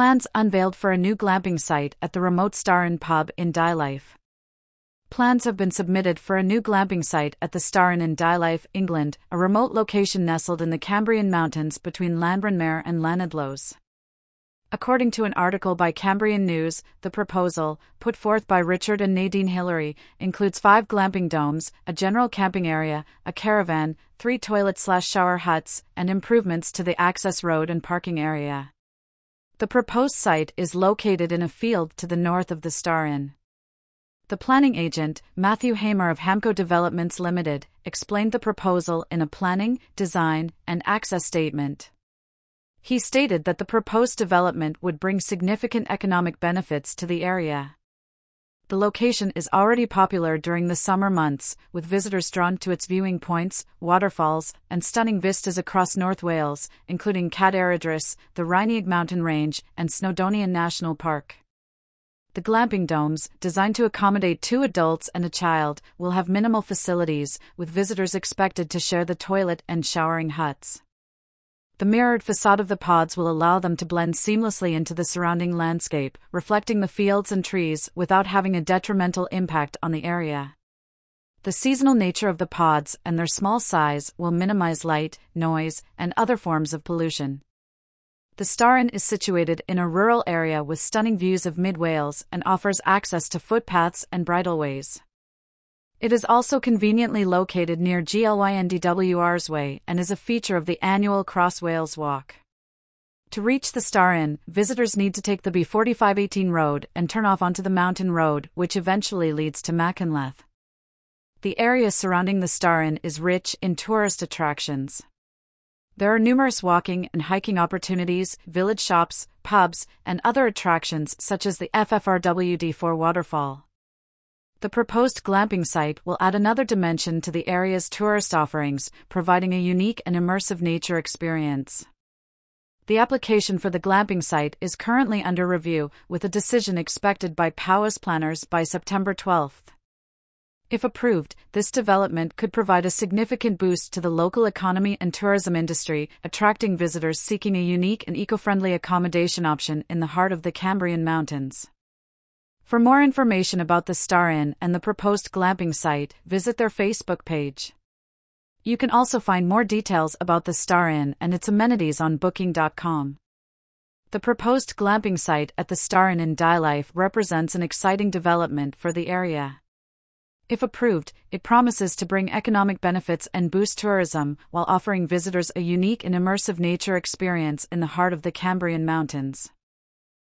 Plans unveiled for a new glamping site at the remote Star Inn pub in Dylife. Plans have been submitted for a new glamping site at the Star Inn in Dylife, England, a remote location nestled in the Cambrian Mountains between Llanbrynmawr and Llanidloes. According to an article by Cambrian News, the proposal, put forth by Richard and Nadine Hillary, includes five glamping domes, a general camping area, a caravan, three toilet slash shower huts, and improvements to the access road and parking area. The proposed site is located in a field to the north of the Star Inn. The planning agent, Matthew Hamer of Hamco Developments Limited, explained the proposal in a planning, design, and access statement. He stated that the proposed development would bring significant economic benefits to the area. The location is already popular during the summer months, with visitors drawn to its viewing points, waterfalls, and stunning vistas across North Wales, including Cadair Idris, the Rhynieg mountain range, and Snowdonia National Park. The glamping domes, designed to accommodate two adults and a child, will have minimal facilities, with visitors expected to share the toilet and showering huts. The mirrored facade of the pods will allow them to blend seamlessly into the surrounding landscape, reflecting the fields and trees without having a detrimental impact on the area. The seasonal nature of the pods and their small size will minimize light, noise, and other forms of pollution. The Star Inn is situated in a rural area with stunning views of mid Wales and offers access to footpaths and bridleways. It is also conveniently located near Glyndŵr Way and is a feature of the annual Cross Wales Walk. To reach the Star Inn, visitors need to take the B4518 road and turn off onto the mountain road, which eventually leads to Machynlleth. The area surrounding the Star Inn is rich in tourist attractions. There are numerous walking and hiking opportunities, village shops, pubs, and other attractions such as the Ffrwd Fawr waterfall. The proposed glamping site will add another dimension to the area's tourist offerings, providing a unique and immersive nature experience. The application for the glamping site is currently under review, with a decision expected by Powys planners by September 12. If approved, this development could provide a significant boost to the local economy and tourism industry, attracting visitors seeking a unique and eco friendly accommodation option in the heart of the Cambrian Mountains. For more information about the Star Inn and the proposed glamping site, visit their Facebook page. You can also find more details about the Star Inn and its amenities on Booking.com. The proposed glamping site at the Star Inn in Dylife represents an exciting development for the area. If approved, it promises to bring economic benefits and boost tourism while offering visitors a unique and immersive nature experience in the heart of the Cambrian Mountains.